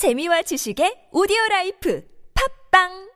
재미와 지식의 오디오 라이프. 팝빵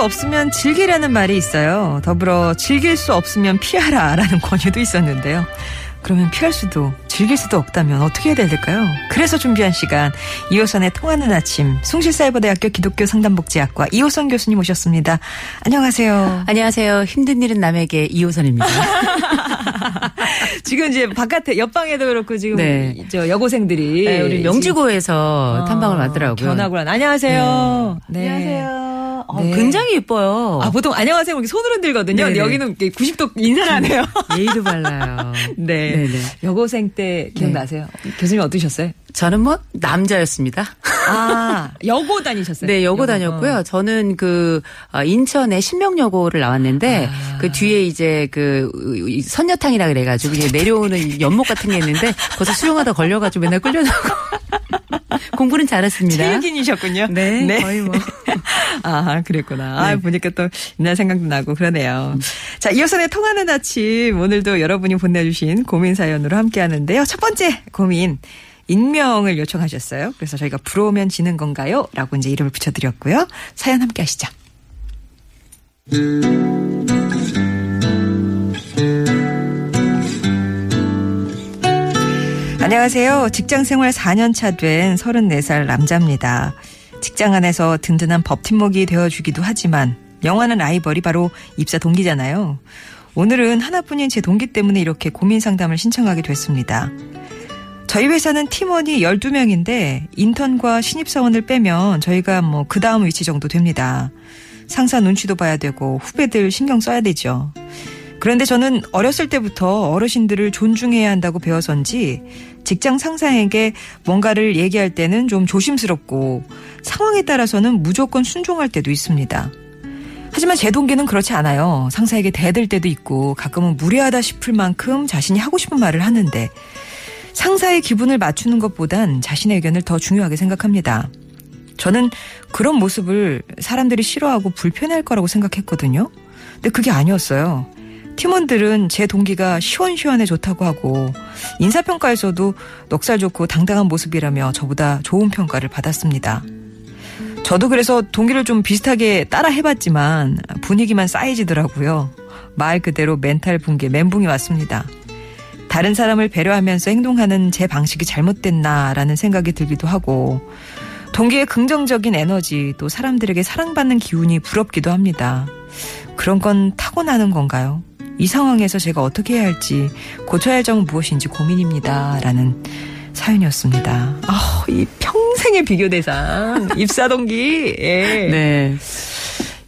수 없으면 즐기라는 말이 있어요. 더불어 즐길 수 없으면 피하라라는 권유도 있었는데요. 그러면 피할 수도 즐길 수도 없다면 어떻게 해야 될까요? 그래서 준비한 시간 이호선의 통하는 아침 숭실사이버대학교 기독교 상담복지학과 이호선 교수님 오셨습니다. 안녕하세요. 안녕하세요. 힘든 일은 남에게 이호선입니다. 지금 이제 바깥에 옆방에도 그렇고 지금 네. 저 여고생들이 네, 우리 명지고에서 지금, 탐방을 어, 왔더라고요. 한 안녕하세요. 네. 안녕하세요. 어, 네. 굉장히 예뻐요. 아 보통 안녕하세요 이렇게 손으로 흔들거든요. 근데. 여기는 이렇게 90도 인사를 하네요. 예의도 발라요. 네. 네네. 여고생 때 기억나세요? 교수님 어떠셨어요? 저는 뭐 남자였습니다. 아, 여고 다니셨어요? 네, 여고 여고, 다녔고요. 어. 저는 그 어, 인천의 신명여고를 나왔는데 아. 그 뒤에 이제 그이 선녀탕이라 그래 가지고 이제 내려오는 연못 같은 게 있는데 거기서 수영하다 걸려 가지고 맨날 끌려나고 공부는 잘했습니다. 체육인이셨군요. 네, 거의 뭐. 아, 그랬구나. 아, 네. 보니까 또 옛날 생각도 나고 그러네요. 자, 이어선의 통하는 아침. 오늘도 여러분이 보내주신 고민 사연으로 함께 하는데요. 첫 번째 고민. 익명을 요청하셨어요. 그래서 저희가 부러우면 지는 건가요? 라고 이제 이름을 붙여드렸고요. 사연 함께 하시죠. 안녕하세요. 직장 생활 4년 차 된 34살 남자입니다. 직장 안에서 든든한 법팀목이 되어주기도 하지만 영화는 라이벌이 바로 입사 동기잖아요. 오늘은 하나뿐인 제 동기 때문에 이렇게 고민 상담을 신청하게 됐습니다. 저희 회사는 팀원이 12명인데 인턴과 신입사원을 빼면 저희가 뭐 그 다음 위치 정도 됩니다. 상사 눈치도 봐야 되고 후배들 신경 써야 되죠. 그런데 저는 어렸을 때부터 어르신들을 존중해야 한다고 배워서인지 직장 상사에게 뭔가를 얘기할 때는 좀 조심스럽고 상황에 따라서는 무조건 순종할 때도 있습니다. 하지만 제 동기는 그렇지 않아요. 상사에게 대들 때도 있고 가끔은 무례하다 싶을 만큼 자신이 하고 싶은 말을 하는데 상사의 기분을 맞추는 것보단 자신의 의견을 더 중요하게 생각합니다. 저는 그런 모습을 사람들이 싫어하고 불편할 거라고 생각했거든요. 근데 그게 아니었어요. 팀원들은 제 동기가 시원시원해 좋다고 하고 인사평가에서도 넉살 좋고 당당한 모습이라며 저보다 좋은 평가를 받았습니다. 저도 그래서 동기를 좀 비슷하게 따라 해봤지만 분위기만 쌓이지더라고요. 말 그대로 멘탈 붕괴 멘붕이 왔습니다. 다른 사람을 배려하면서 행동하는 제 방식이 잘못됐나라는 생각이 들기도 하고 동기의 긍정적인 에너지 또 사람들에게 사랑받는 기운이 부럽기도 합니다. 그런 건 타고나는 건가요? 이 상황에서 제가 어떻게 해야 할지 고쳐야 할 점은 무엇인지 고민입니다. 라는 사연이었습니다. 아, 이 평생의 비교 대상 입사 동기. 예. 네.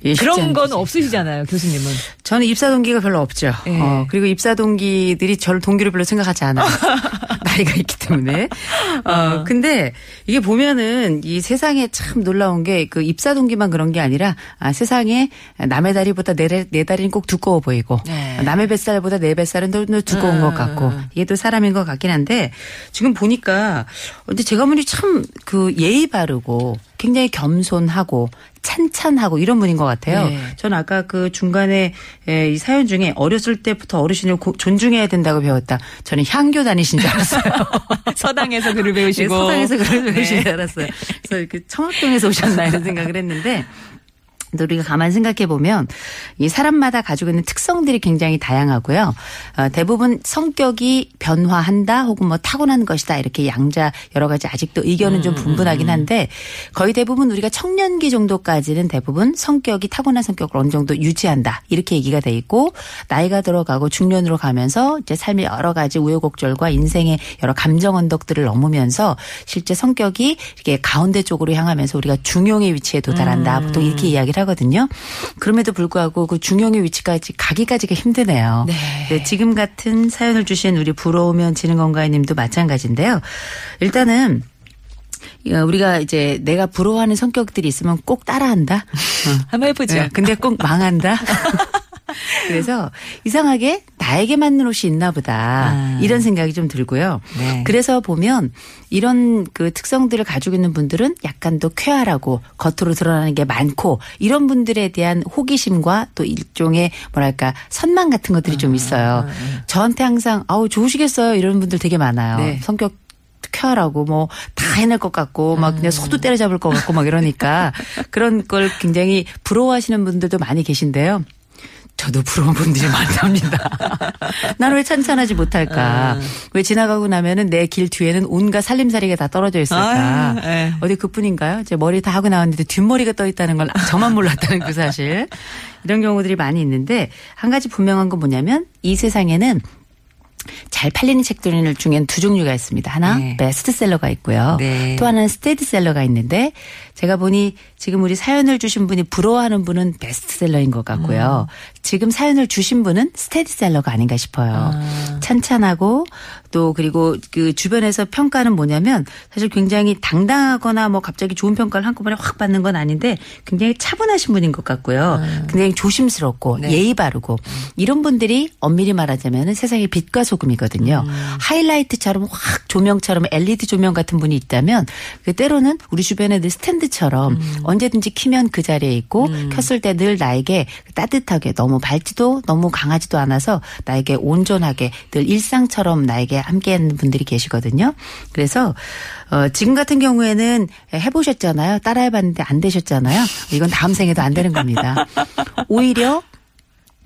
예, 그런 건. 없으시잖아요, 교수님은. 저는 입사 동기가 별로 없죠. 예. 어, 그리고 입사 동기들이 저를 동기로 별로 생각하지 않아요. 나이가 있기 때문에. 어, 근데 이게 보면은 이 세상에 참 놀라운 게 그 입사 동기만 그런 게 아니라 아, 세상에 남의 다리보다 내, 다- 내 다리는 꼭 두꺼워 보이고 네. 남의 뱃살보다 내 뱃살은 더, 더 두꺼운 것 같고 이게 또 사람인 것 같긴 한데 지금 보니까 근데 제가 보니 참그 예의 바르고 굉장히 겸손하고 찬찬하고 이런 분인 것 같아요. 네. 저는 아까 그 중간에 에, 이 사연 중에 어렸을 때부터 어르신을 고- 존중해야 된다고 배웠다. 저는 향교 다니신 줄 알았어요. 서당에서 글을 네, 배우시고. 서당에서 그런 네. 배우신 줄 알았어요. 그래서 그 청학동에서 오셨나 이런 생각을 했는데 근데 우리가 가만 생각해 보면 이 사람마다 가지고 있는 특성들이 굉장히 다양하고요. 어, 대부분 성격이 변화한다 혹은 뭐 타고난 것이다 이렇게 양자 여러 가지 아직도 의견은 좀 분분하긴 한데 거의 대부분 우리가 청년기 정도까지는 대부분 성격이 타고난 성격을 어느 정도 유지한다 이렇게 얘기가 돼 있고 나이가 들어가고 중년으로 가면서 이제 삶의 여러 가지 우여곡절과 인생의 여러 감정 언덕들을 넘으면서 실제 성격이 이렇게 가운데 쪽으로 향하면서 우리가 중용의 위치에 도달한다. 보통 이렇게 이야기를 하거든요. 그럼에도 불구하고 그 중용의 위치까지 가기까지가 힘드네요. 네, 지금 같은 사연을 주신 우리 부러우면 지는 건가요님도 마찬가지인데요. 일단은 어, 우리가 이제 내가 부러워하는 성격들이 있으면 꼭 따라한다. 어. 한번 해보죠. 네, 근데 꼭 망한다. 그래서 이상하게 나에게 맞는 옷이 있나 보다. 아. 이런 생각이 좀 들고요. 네. 그래서 보면 이런 그 특성들을 가지고 있는 분들은 약간 더 쾌활하고 겉으로 드러나는 게 많고 이런 분들에 대한 호기심과 또 일종의 뭐랄까 선망 같은 것들이 아, 좀 있어요. 저한테 항상 아우 좋으시겠어요 이런 분들 되게 많아요. 네. 성격 쾌활하고 뭐 다 해낼 것 같고 막 음. 그냥 소도 때려잡을 것 같고 막 이러니까 그런 걸 굉장히 부러워하시는 분들도 많이 계신데요. 저도 부러운 분들이 많답니다. 나는 왜 찬찬하지 못할까? 왜 지나가고 나면은 내 길 뒤에는 온갖 살림살이가 다 떨어져 있을까? 아유, 예. 어디 그뿐인가요? 제 머리 다 하고 나왔는데 뒷머리가 떠 있다는 걸 저만 몰랐다는 그 사실. 이런 경우들이 많이 있는데 한 가지 분명한 건 뭐냐면 이 세상에는 잘 팔리는 책들 중엔 두 종류가 있습니다. 하나 네. 베스트셀러가 있고요. 네. 또 하나는 스테디셀러가 있는데 제가 보니 지금 우리 사연을 주신 분이 부러워하는 분은 베스트셀러인 것 같고요. 지금 사연을 주신 분은 스테디셀러가 아닌가 싶어요. 찬찬하고 또 그리고 그 주변에서 평가는 뭐냐면 사실 굉장히 당당하거나 뭐 갑자기 좋은 평가를 한꺼번에 확 받는 건 아닌데 굉장히 차분하신 분인 것 같고요. 굉장히 조심스럽고 네. 예의 바르고 이런 분들이 엄밀히 말하자면 세상의 빛과 소금이거든요. 하이라이트처럼 확 조명처럼 LED 조명 같은 분이 있다면 그 때로는 우리 주변에 늘 스탠드 처럼 언제든지 키면 그 자리에 있고 켰을 때 늘 나에게 따뜻하게 너무 밝지도 너무 강하지도 않아서 나에게 온전하게 늘 일상처럼 나에게 함께하는 분들이 계시거든요. 그래서 어, 지금 같은 경우에는 해보셨잖아요. 따라해봤는데 안 되셨잖아요. 이건 다음 생에도 안 되는 겁니다. 오히려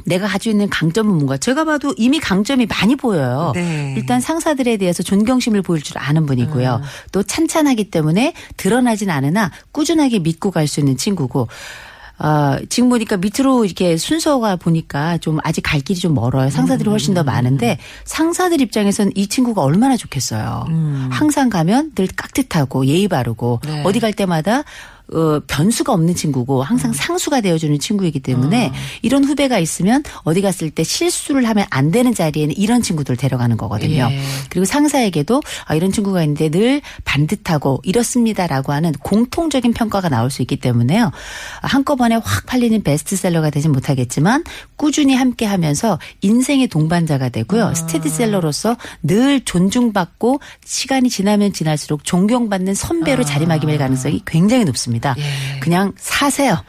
내가 가지고 있는 강점은 뭔가 제가 봐도 이미 강점이 많이 보여요. 네. 일단 상사들에 대해서 존경심을 보일 줄 아는 분이고요. 또 찬찬하기 때문에 드러나진 않으나 꾸준하게 믿고 갈 수 있는 친구고 아, 지금 보니까 밑으로 이렇게 순서가 보니까 좀 아직 갈 길이 좀 멀어요. 상사들이 훨씬 더 많은데 상사들 입장에서는 이 친구가 얼마나 좋겠어요. 항상 가면 늘 깍듯하고 예의 바르고 네. 어디 갈 때마다 어, 변수가 없는 친구고 항상 상수가 되어주는 친구이기 때문에 이런 후배가 있으면 어디 갔을 때 실수를 하면 안 되는 자리에는 이런 친구들 데려가는 거거든요. 예. 그리고 상사에게도 아, 이런 친구가 있는데 늘 반듯하고 이렇습니다라고 하는 공통적인 평가가 나올 수 있기 때문에요. 한꺼번에 확 팔리는 베스트셀러가 되진 못하겠지만 꾸준히 함께 하면서 인생의 동반자가 되고요. 스테디셀러로서 늘 존중받고 시간이 지나면 지날수록 존경받는 선배로 자리매김할 가능성이 굉장히 높습니다. 그냥 사세요.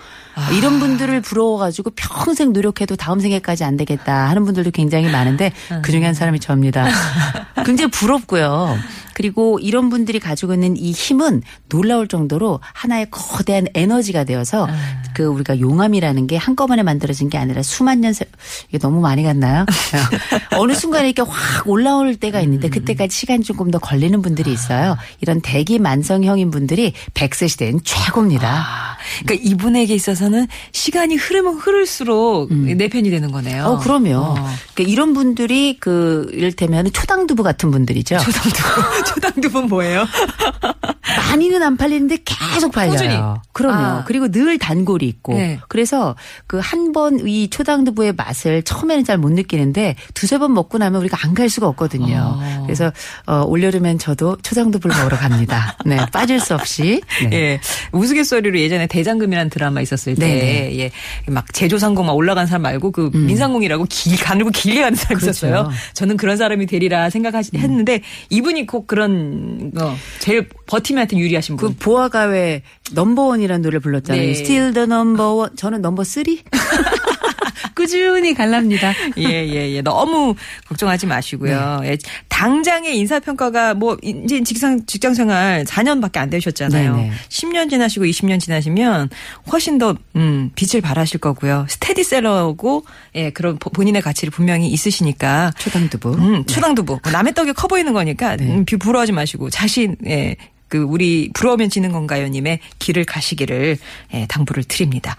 이런 분들을 부러워가지고 평생 노력해도 다음 생에까지 안 되겠다 하는 분들도 굉장히 많은데 그 중에 한 사람이 저입니다. 굉장히 부럽고요. 그리고 이런 분들이 가지고 있는 이 힘은 놀라울 정도로 하나의 거대한 에너지가 되어서 그 우리가 용암이라는 게 한꺼번에 만들어진 게 아니라 수만 년 세, 이게 너무 많이 갔나요? 어느 순간에 이렇게 확 올라올 때가 있는데 그때까지 시간이 조금 더 걸리는 분들이 있어요. 이런 대기 만성형인 분들이 100세 시대엔 최고입니다. 아, 그러니까 이분에게 있어서 는 시간이 흐르면 흐를수록 내 편이 되는 거네요. 어, 그럼요. 어. 그러니까 이런 분들이 그 이를테면 초당두부 같은 분들이죠. 초당두부. 초당두부는 뭐예요? 많이는 안 팔리는데 계속 팔려요. 꾸준히. 그럼요. 아. 그리고 늘 단골이 있고. 네. 그래서 그 한 번 이 초당두부의 맛을 처음에는 잘 못 느끼는데 두세 번 먹고 나면 우리가 안 갈 수가 없거든요. 어. 그래서 어 올여름엔 저도 초당두부를 먹으러 갑니다. 네. 빠질 수 없이. 네. 예. 우스갯소리로 예전에 대장금이라는 드라마 있었을 때, 네네. 예. 막 제조상공 막 올라간 사람 말고 그 민상공이라고 길, 가늘고 길게 가는 사람이 그렇죠. 있었어요. 저는 그런 사람이 되리라 생각하시, 했는데 이분이 꼭 그런, 거, 제일 버 팀한테 유리하신 분. 그 보아가의 넘버원이라는 노래를 불렀잖아요. 네. Still the number one. 저는 number three? 꾸준히 갈랍니다. 예, 예, 예. 너무 걱정하지 마시고요. 예, 당장의 인사평가가 뭐, 이제 직장, 직장 생활 4년밖에 안 되셨잖아요. 네네. 10년 지나시고 20년 지나시면 훨씬 더, 음, 빛을 발하실 거고요. 스테디셀러고, 예, 그런 보- 본인의 가치를 분명히 있으시니까. 초당두부. 음, 초당두부. 남의 떡이 커 보이는 거니까, 네. 음, 비- 부러워하지 마시고, 자신, 예, 그, 우리, 부러우면 지는 건가요님의 길을 가시기를, 예, 당부를 드립니다.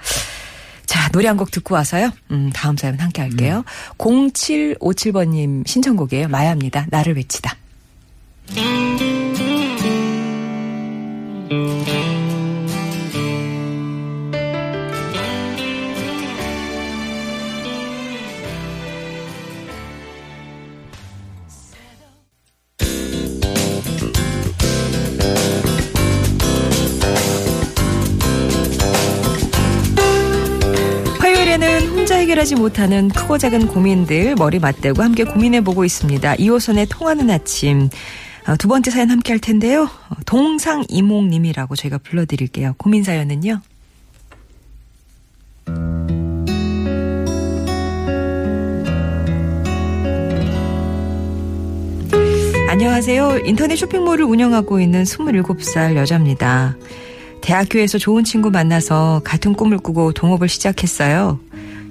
자, 노래 한 곡 듣고 와서요. 음, 다음 사연 함께 할게요. 0757번님 신청곡이에요. 마야입니다. 나를 외치다. 해결하지 못하는 크고 작은 고민들 머리 맞대고 함께 고민해보고 있습니다. 이호선의 통하는 아침. 어, 두 번째 사연 함께 할 텐데요. 어, 동상이몽님이라고 저희가 불러드릴게요. 고민 사연은요. 안녕하세요. 인터넷 쇼핑몰을 운영하고 있는 27살 여자입니다. 대학교에서 좋은 친구 만나서 같은 꿈을 꾸고 동업을 시작했어요.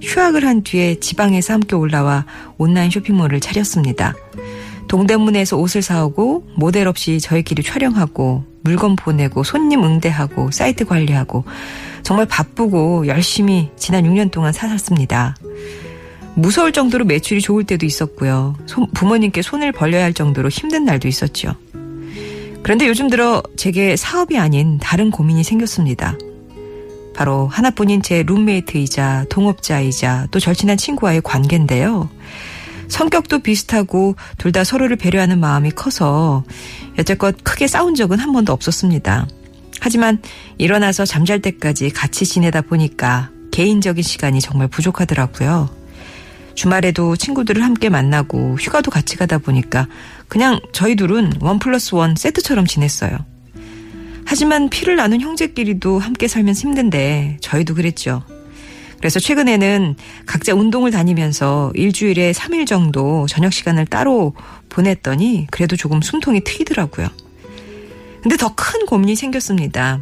휴학을 한 뒤에 지방에서 함께 올라와 온라인 쇼핑몰을 차렸습니다. 동대문에서 옷을 사오고 모델 없이 저희끼리 촬영하고 물건 보내고 손님 응대하고 사이트 관리하고 정말 바쁘고 열심히 지난 6년 동안 살았습니다. 무서울 정도로 매출이 좋을 때도 있었고요. 손- 부모님께 손을 벌려야 할 정도로 힘든 날도 있었죠. 그런데 요즘 들어 제게 사업이 아닌 다른 고민이 생겼습니다. 바로 하나뿐인 제 룸메이트이자 동업자이자 또 절친한 친구와의 관계인데요. 성격도 비슷하고 둘 다 서로를 배려하는 마음이 커서 여태껏 크게 싸운 적은 한 번도 없었습니다. 하지만 일어나서 잠잘 때까지 같이 지내다 보니까 개인적인 시간이 정말 부족하더라고요. 주말에도 친구들을 함께 만나고 휴가도 같이 가다 보니까 그냥 저희 둘은 원 플러스 원 세트처럼 지냈어요. 하지만 피를 나눈 형제끼리도 함께 살면서 힘든데 저희도 그랬죠. 그래서 최근에는 각자 운동을 다니면서 일주일에 3일 정도 저녁 시간을 따로 보냈더니 그래도 조금 숨통이 트이더라고요. 근데 더 큰 고민이 생겼습니다.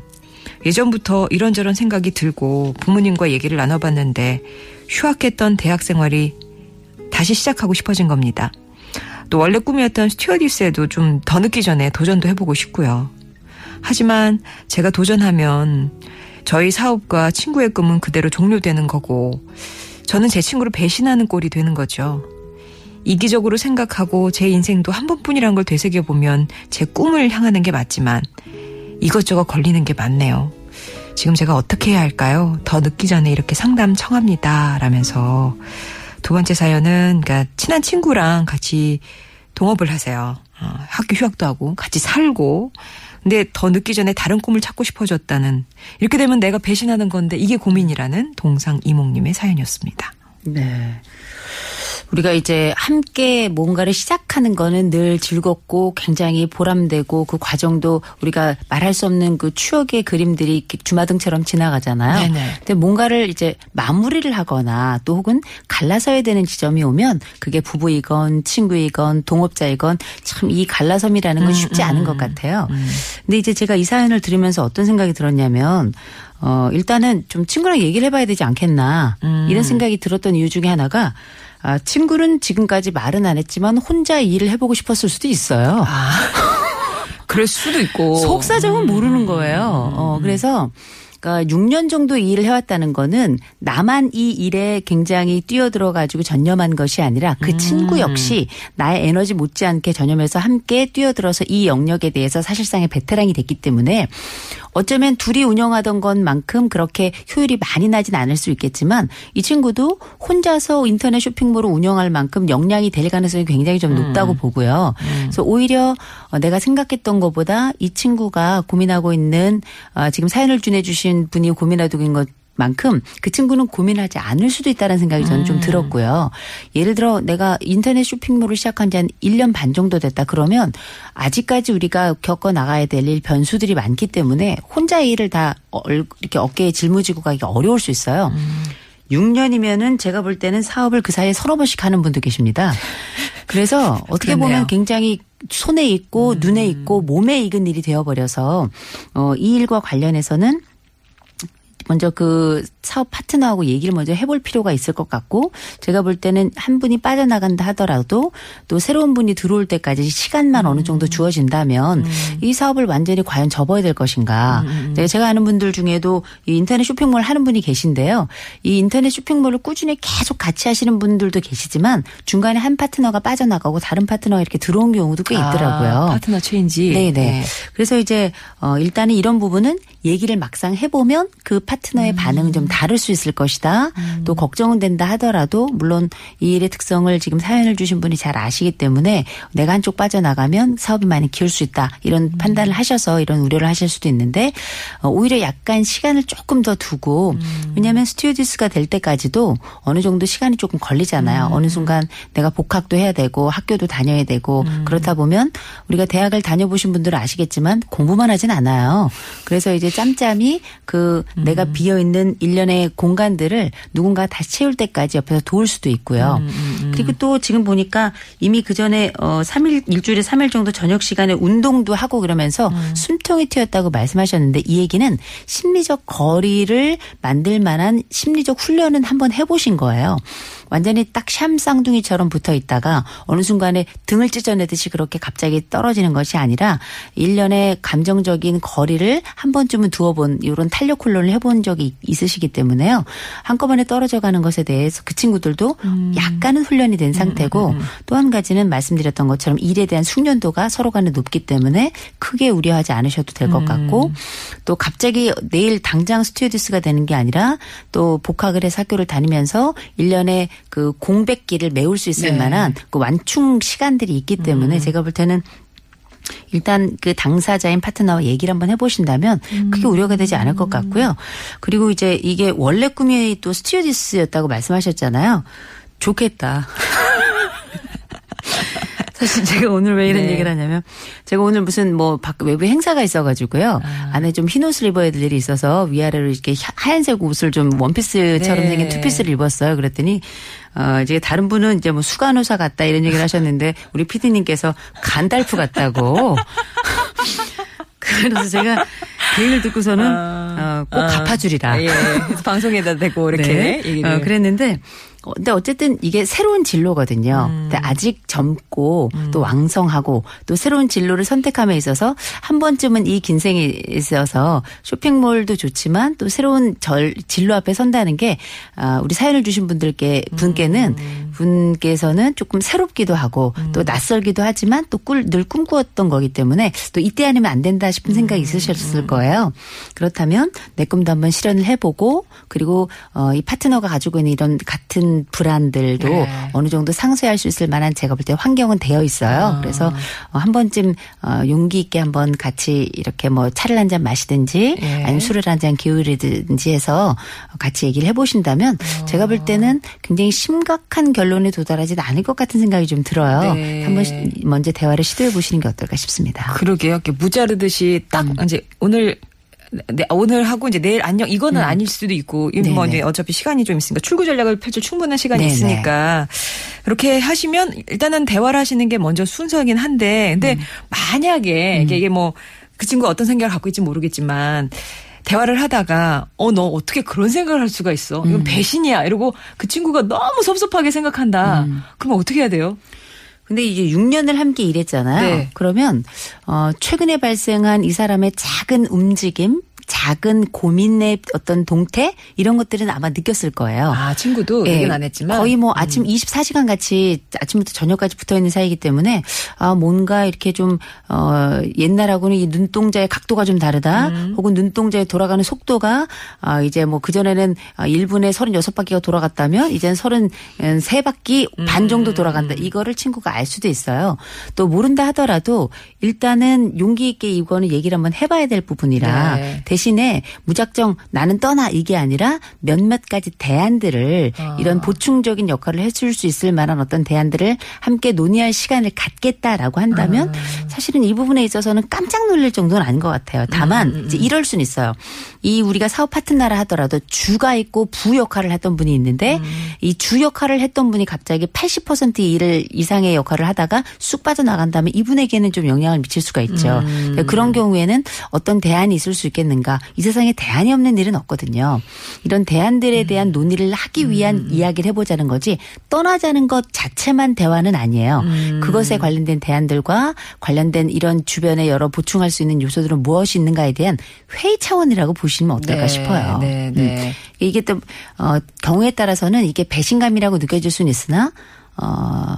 예전부터 이런저런 생각이 들고 부모님과 얘기를 나눠봤는데 휴학했던 대학 생활이 다시 시작하고 싶어진 겁니다. 또 원래 꿈이었던 스튜어디스에도 좀 더 늦기 전에 도전도 해보고 싶고요. 하지만 제가 도전하면 저희 사업과 친구의 꿈은 그대로 종료되는 거고 저는 제 친구를 배신하는 꼴이 되는 거죠. 이기적으로 생각하고 제 인생도 한 번뿐이란 걸 되새겨보면 제 꿈을 향하는 게 맞지만 이것저것 걸리는 게 맞네요. 지금 제가 어떻게 해야 할까요? 더 늦기 전에 이렇게 상담 청합니다. 라면서 두 번째 사연은 그러니까 친한 친구랑 같이 동업을 하세요. 어, 학교 휴학도 하고 같이 살고 근데 더 늦기 전에 다른 꿈을 찾고 싶어졌다는 이렇게 되면 내가 배신하는 건데 이게 고민이라는 동상 이몽님의 사연이었습니다. 네. 우리가 이제 함께 뭔가를 시작하는 거는 늘 즐겁고 굉장히 보람되고 그 과정도 우리가 말할 수 없는 그 추억의 그림들이 주마등처럼 지나가잖아요. 네네. 근데 뭔가를 이제 마무리를 하거나 또 혹은 갈라서야 되는 지점이 오면 그게 부부이건 친구이건 동업자이건 참 이 갈라섬이라는 건 쉽지 않은 것 같아요. 근데 이제 제가 이 사연을 들으면서 어떤 생각이 들었냐면 어 일단은 좀 친구랑 얘기를 해봐야 되지 않겠나 이런 생각이 들었던 이유 중에 하나가 아, 친구는 지금까지 말은 안 했지만 혼자 일을 해보고 싶었을 수도 있어요. 그럴 수도 있고 속 사정은 모르는 거예요. 어, 그래서 그러니까 6년 정도 이 일을 해왔다는 거는 나만 이 일에 굉장히 뛰어들어 가지고 전념한 것이 아니라 그 친구 역시 나의 에너지 못지않게 전념해서 함께 뛰어들어서 이 영역에 대해서 사실상의 베테랑이 됐기 때문에 어쩌면 둘이 운영하던 것만큼 그렇게 효율이 많이 나진 않을 수 있겠지만 이 친구도 혼자서 인터넷 쇼핑몰을 운영할 만큼 역량이 될 가능성이 굉장히 좀 높다고 보고요. 그래서 오히려 어, 내가 생각했던 것보다 이 친구가 고민하고 있는 어, 지금 사연을 주내주신 분이 고민하고 있는 것 만큼 그 친구는 고민하지 않을 수도 있다는 생각이 저는 좀 들었고요. 예를 들어 내가 인터넷 쇼핑몰을 시작한 지 한 1년 반 정도 됐다 그러면 아직까지 우리가 겪어 나가야 될 일 변수들이 많기 때문에 혼자 이 일을 다 얼- 이렇게 어깨에 짊어지고 가기 어려울 수 있어요. 6년이면은 제가 볼 때는 사업을 그 사이에 서너 번씩 하는 분도 계십니다. 그래서 어떻게 그렇네요. 보면 굉장히 손에 있고 눈에 있고 몸에 익은 일이 되어버려서 어, 이 일과 관련해서는 먼저 그 사업 파트너하고 얘기를 먼저 해볼 필요가 있을 것 같고 제가 볼 때는 한 분이 빠져나간다 하더라도 또 새로운 분이 들어올 때까지 시간만 어느 정도 주어진다면 이 사업을 완전히 과연 접어야 될 것인가. 네, 제가 아는 분들 중에도 이 인터넷 쇼핑몰 하는 분이 계신데요. 이 인터넷 쇼핑몰을 꾸준히 계속 같이 하시는 분들도 계시지만 중간에 한 파트너가 빠져나가고 다른 파트너가 이렇게 들어온 경우도 꽤 있더라고요. 아, 파트너 체인지. 네네. 그래서 이제 어 일단은 이런 부분은 얘기를 막상 해보면 그 파트너 의 반응은 좀 다를 수 있을 것이다. 또 걱정은 된다 하더라도 물론 이 일의 특성을 지금 사연을 주신 분이 잘 아시기 때문에 내가 한쪽 빠져나가면 사업이 많이 키울 수 있다. 이런 판단을 하셔서 이런 우려를 하실 수도 있는데 어, 오히려 약간 시간을 조금 더 두고 왜냐하면 스튜어디스가 될 때까지도 어느 정도 시간이 조금 걸리잖아요. 어느 순간 내가 복학도 해야 되고 학교도 다녀야 되고 그렇다 보면 우리가 대학을 다녀보신 분들은 아시겠지만 공부만 하진 않아요. 그래서 이제 짬짬이 그 내가 비어 있는 일련의 공간들을 누군가 다시 채울 때까지 옆에서 도울 수도 있고요. 그리고 또 지금 보니까 이미 그 전에 어 3일 일주일에 3일 정도 저녁 시간에 운동도 하고 그러면서 숨통이 트였다고 말씀하셨는데 이 얘기는 심리적 거리를 만들 만한 심리적 훈련은 한번 해보신 거예요. 완전히 딱 샴 쌍둥이처럼 붙어 있다가 어느 순간에 등을 찢어내듯이 그렇게 갑자기 떨어지는 것이 아니라 일련의 감정적인 거리를 한 번쯤은 두어본 이런 탄력 훈련을 해본 적이 있으시기 때문에요. 한꺼번에 떨어져 가는 것에 대해서 그 친구들도 약간은 훈련이 된 상태고 또한 가지는 말씀드렸던 것처럼 일에 대한 숙련도가 서로 간에 높기 때문에 크게 우려하지 않으셔도 될 것 같고 또 갑자기 내일 당장 스튜어디스가 되는 게 아니라 또 복학을 해서 학교를 다니면서 일년에 그 공백기를 메울 수 있을 네. 만한 그 완충 시간들이 있기 때문에 제가 볼 때는 일단 그 당사자인 파트너와 얘기를 한번 해보신다면 크게 우려가 되지 않을 것 같고요. 그리고 이제 이게 원래 꿈이 또 스튜어디스였다고 말씀하셨잖아요. 좋겠다. 사실 제가 오늘 왜 이런 네. 얘기를 하냐면 제가 오늘 무슨 뭐밖 외부 행사가 있어가지고요 안에 좀 흰 옷을 입어야 될 일이 있어서 위아래로 이렇게 하- 하얀색 옷을 좀 원피스처럼 네. 생긴 투피스를 입었어요. 그랬더니 어 이제 다른 분은 이제 뭐 수간호사 같다 이런 얘기를 하셨는데 우리 피디님께서 간달프 같다고. 그래서 제가 그 얘기를 듣고서는 어, 꼭 갚아주리라. 예. 방송에다 대고 이렇게 네. 어, 그랬는데 어, 근데 어쨌든 이게 새로운 진로거든요. 음. 근데 아직 젊고 또 왕성하고 또 새로운 진로를 선택함에 있어서 한 번쯤은 이 긴 생에 있어서 쇼핑몰도 좋지만 또 새로운 절, 진로 앞에 선다는 게 아, 우리 사연을 주신 분들께 분께는 음. 분께서는 조금 새롭기도 하고 또 낯설기도 하지만 또늘 꿈꾸었던 거기 때문에 또 이때 아니면 안 된다 싶은 생각이 음. 있으셨을 거예요. 그렇다면 내 꿈도 한번 실현을 해보고 그리고 어, 이 파트너가 가지고 있는 이런 같은 불안들도 네. 어느 정도 상쇄할 수 있을 만한 제가 볼 때 환경은 되어 있어요. 아. 그래서 어, 한 번쯤 어, 용기 있게 한번 같이 이렇게 뭐 차를 한 잔 마시든지 예. 아니면 술을 한 잔 기울이든지 해서 같이 얘기를 해보신다면 어. 제가 볼 때는 굉장히 심각한 결론에 도달하지는 않을 것 같은 생각이 좀 들어요. 네. 한번 시- 먼저 대화를 시도해 보시는 게 어떨까 싶습니다. 그러게요. 이렇게 무자르듯이 딱 음. 이제 오늘 네, 오늘 하고 이제 내일 안녕 이거는 아닐 수도 있고 이뭐 음. 이제 어차피 시간이 좀 있으니까 출구 전략을 펼칠 충분한 시간이 네네. 있으니까 그렇게 하시면 일단은 대화를 하시는 게 먼저 순서이긴 한데 근데 음. 만약에 이게, 이게 뭐 그 친구가 어떤 생각을 갖고 있지 모르겠지만 대화를 하다가 어 너 어떻게 그런 생각을 할 수가 있어 음. 이건 배신이야 이러고 그 친구가 너무 섭섭하게 생각한다 음. 그럼 어떻게 해야 돼요? 근데 이제 6년을 함께 일했잖아요. 네. 그러면 어 최근에 발생한 이 사람의 작은 움직임, 작은 고민의 어떤 동태 이런 것들은 아마 느꼈을 거예요. 아 친구도 예, 얘기는 안 했지만 음. 거의 뭐 아침 24시간 같이 아침부터 저녁까지 붙어 있는 사이이기 때문에 아 뭔가 이렇게 좀 어 옛날하고는 이 눈동자의 각도가 좀 다르다. 음. 혹은 눈동자에 돌아가는 속도가 아 이제 뭐 그 전에는 아 1분에 36바퀴가 돌아갔다면 이제는 33바퀴 음. 반 정도 돌아간다. 이거를 친구가 알 수도 있어요. 또 모른다 하더라도 일단은 용기 있게 이거는 얘기를 한번 해봐야 될 부분이라 네. 대신에 무작정 나는 떠나 이게 아니라 몇몇 가지 대안들을 아. 이런 보충적인 역할을 해줄 수 있을 만한 어떤 대안들을 함께 논의할 시간을 갖겠다라고 한다면 아. 사실은 이 부분에 있어서는 깜짝 놀랄 정도는 아닌 것 같아요. 다만 음, 이제 이럴 수는 있어요. 이 우리가 사업 파트너라 하더라도 주가 있고 부 역할을 했던 분이 있는데 음. 이주 역할을 했던 분이 갑자기 80% 일을 이상의 역할을 하다가 쑥 빠져나간다면 이분에게는 좀 영향을 미칠 수가 있죠. 음. 그러니까 그런 경우에는 어떤 대안이 있을 수 있겠는가? 이 세상에 대안이 없는 일은 없거든요. 이런 대안들에 음. 대한 논의를 하기 위한 이야기를 해보자는 거지 떠나자는 것 자체만 대화는 아니에요. 음. 그것에 관련된 대안들과 관련된 이런 주변에 여러 보충할 수 있는 요소들은 무엇이 있는가에 대한 회의 차원이라고 보시면 어떨까 네, 싶어요. 네, 네. 음. 이게 또 어, 경우에 따라서는 이게 배신감이라고 느껴질 수는 있으나 어,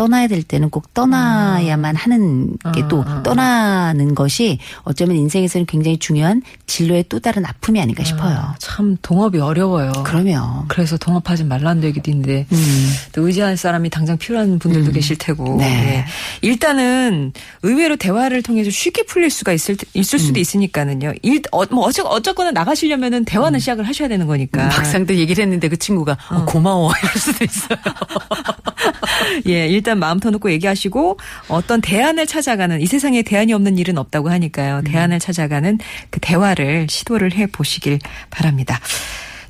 떠나야 될 때는 꼭 떠나야만 하는 게또 아, 아, 아. 떠나는 것이 어쩌면 인생에서는 굉장히 중요한 진로의 또 다른 아픔이 아닌가 싶어요. 참 동업이 어려워요. 그러면 그래서 동업하지 말라는 얘기도 있는데 음. 또 의지할 사람이 당장 필요한 분들도 계실 테고 네. 예. 일단은 의외로 대화를 통해서 쉽게 풀릴 수가 있을 테- 있을 수도 음. 있으니까는요. 일, 어, 뭐 어쩌, 어쨌거나 나가시려면은 대화는 시작을 하셔야 되는 거니까. 막상 또 얘기를 했는데 그 친구가 어, 고마워 이럴 수도 있어요. 예, 일단 마음 터놓고 얘기하시고 어떤 대안을 찾아가는 이 세상에 대안이 없는 일은 없다고 하니까요. 대안을 찾아가는 그 대화를 시도를 해 보시길 바랍니다.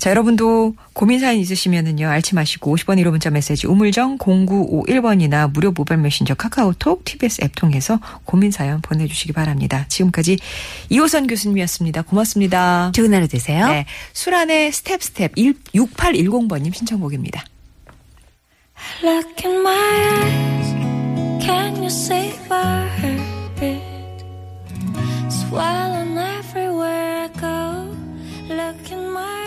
자, 여러분도 고민 사연 있으시면은요, 알지 마시고 50번 1호 문자 메시지 우물정 0951번이나 무료 모바일 메신저 카카오톡 TBS 앱 통해서 고민 사연 보내주시기 바랍니다. 지금까지 이호선 교수님이었습니다. 고맙습니다. 좋은 하루 되세요. 네. 술안의 스텝 스텝 6810번님 신청곡입니다. Look in my eyes. Can you see word? Swelling everywhere I go. Look in my